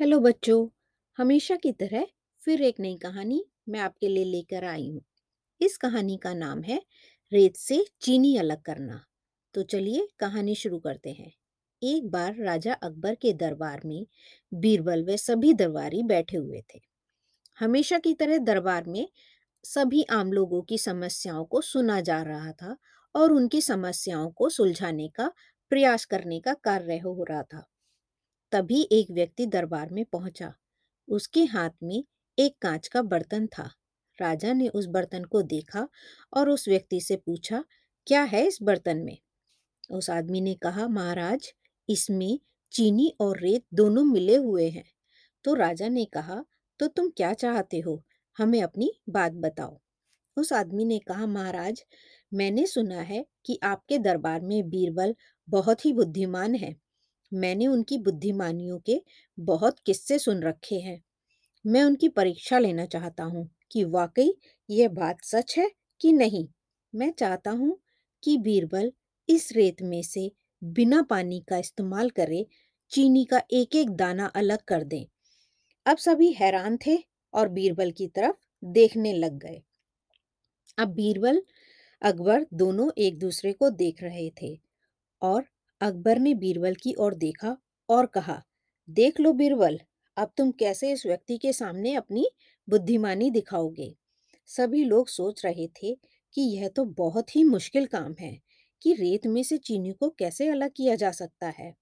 Hello बच्चों, हमेशा की तरह फिर एक नई कहानी मैं आपके लिए लेकर आई हूँ। इस कहानी का नाम है, रेत से चीनी अलग करना। तो चलिए कहानी शुरू करते हैं। एक बार राजा अकबर के दरबार में बीरबल व सभी दरबारी बैठे हुए थे। हमेशा की तरह दरबार में सभी आम लोगों की समस्याओं को सुना जा रहा था और उनकी समस्याओं को सुलझाने का, प्रयास करने का कार्य हो रहा था। तभी एक व्यक्ति दरबार में पहुँचा। उसके हाथ में एक कांच का बर्तन था। राजा ने उस बर्तन को देखा और उस व्यक्ति से पूछा, क्या है इस बर्तन में? उस आदमी ने कहा, महाराज, इसमें चीनी और रेत दोनों मिले हुए हैं। तो राजा ने कहा तो तुम क्या चाहते हो? हमें अपनी बात बताओ। उस आदमी ने कहा, महाराज, मैंने सुना है कि आपके दरबार में बीरबल बहुत ही बुद्धिमान है। मैंने उनकी बुद्धिमानियों के बहुत किस्से सुन रखे हैं। मैं उनकी परीक्षा लेना चाहता हूँ कि वाकई यह बात सच है कि नहीं। मैं चाहता हूँ कि बीरबल इस रेत में से बिना पानी का इस्तेमाल करे चीनी का एक एक दाना अलग कर दें। अब सभी हैरान थे और बीरबल की तरफ़ देखने लग गए। अब बीरबल, अकबर दोनों एक दूसरे को देख रहे थे और अकबर ने बीरबल की ओर देखा और कहा, देख लो बीरबल, अब तुम कैसे इस व्यक्ति के सामने अपनी बुद्धिमानी दिखाओगे? सभी लोग सोच रहे थे कि यह तो बहुत ही मुश्किल काम है कि रेत में से चीनी को कैसे अलग किया जा सकता है।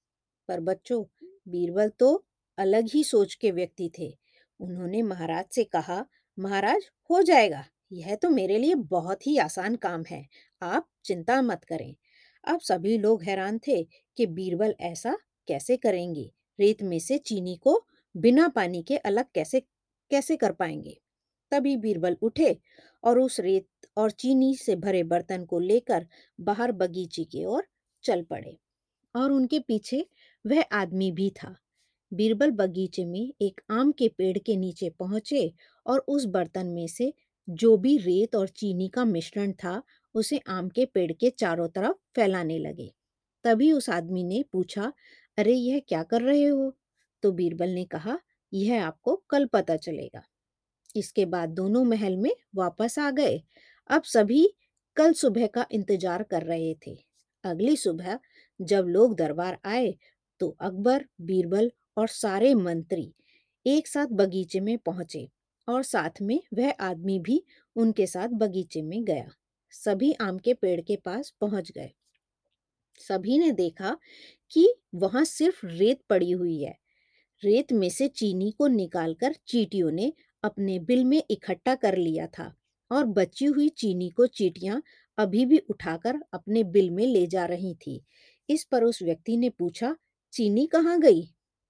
पर बच्चों, बीरबल तो अलग ही सोच के व्यक्ति थे। उन्होंने महाराज से कहा, महाराज, हो जाएगा। यह तो मेरे लिए बहुत ही आसान काम है। आप चिंता मत करें। अब सभी लोग हैरान थे कि बीरबल ऐसा कैसे करेंगे? रेत में से चीनी को बिना पानी के अलग कैसे कैसे कर पाएँगे? तभी बीरबल उठे और उस रेत और चीनी से भरे बर्तन को लेकर बाहर बगीचे की ओर चल पड़े और उनके पीछे वह आदमी भी था। बीरबल बगीचे में एक आम के पेड़ के नीचे पहुँचे और उस बर्तन में से जो भी रेत और चीनी का मिश्रण था उसे आम के पेड़ के चारों तरफ़ फैलाने लगे। तभी उस आदमी ने पूछा, अरे, यह क्या कर रहे हो? तो बीरबल ने कहा, यह आपको कल पता चलेगा। इसके बाद दोनों महल में वापस आ गए। अब सभी कल सुबह का इंतज़ार कर रहे थे। अगली सुबह जब लोग दरबार आए तो अकबर, बीरबल और सारे मंत्री एक साथ बगीचे में पहुँचे और साथ में वह आदमी भी उनके साथ बगीचे में गया। सभी आम के पेड़ के पास पहुँच गए। सभी ने देखा कि वहाँ सिर्फ़ रेत पड़ी हुई है। रेत में से चीनी को निकालकर चीटियों ने अपने बिल में इकट्ठा कर लिया था और बची हुई चीनी को चीटियाँ अभी भी उठाकर अपने बिल में ले जा रही थी। इस पर उस व्यक्ति ने पूछा, चीनी कहाँ गई?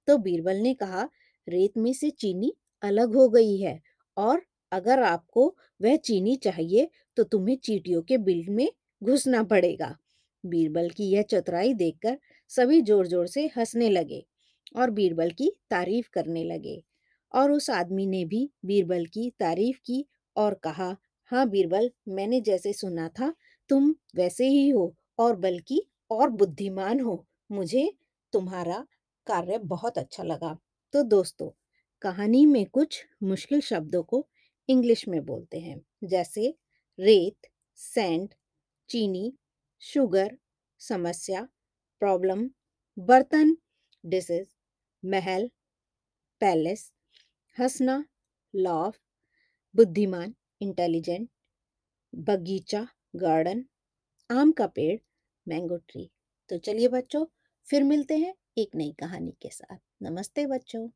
तो बीरबल ने कहा, रेत में से चीनी अलग हो गई है और अगर आपको वह चीनी चाहिए तो तुम्हें चीटियों के बिल में घुसना पड़ेगा। बीरबल की यह चतुराई देखकर सभी ज़ोर ज़ोर से हंसने लगे और बीरबल की तारीफ़ करने लगे। और उस आदमी ने भी बीरबल की तारीफ़ की और कहा हाँ बीरबल, मैंने जैसे सुना था, तुम वैसे ही हो और बल्कि और बुद्धिमान हो। मुझे तुम्हारा कार्य बहुत अच्छा लगा। तो दोस्तों, कहानी में कुछ मुश्किल शब्दों को इंग्लिश में बोलते हैं। जैसे, रेत सैंड चीनी, शुगर, समस्या, प्रॉब्लम, बर्तन डिसेस महल, पैलेस, हंसना, लॉफ, बुद्धिमान, इंटेलिजेंट, बगीचा, गार्डन, आम का पेड़, मैंगो ट्री। तो चलिए बच्चों, फिर मिलते हैं एक नई कहानी के साथ। नमस्ते बच्चों।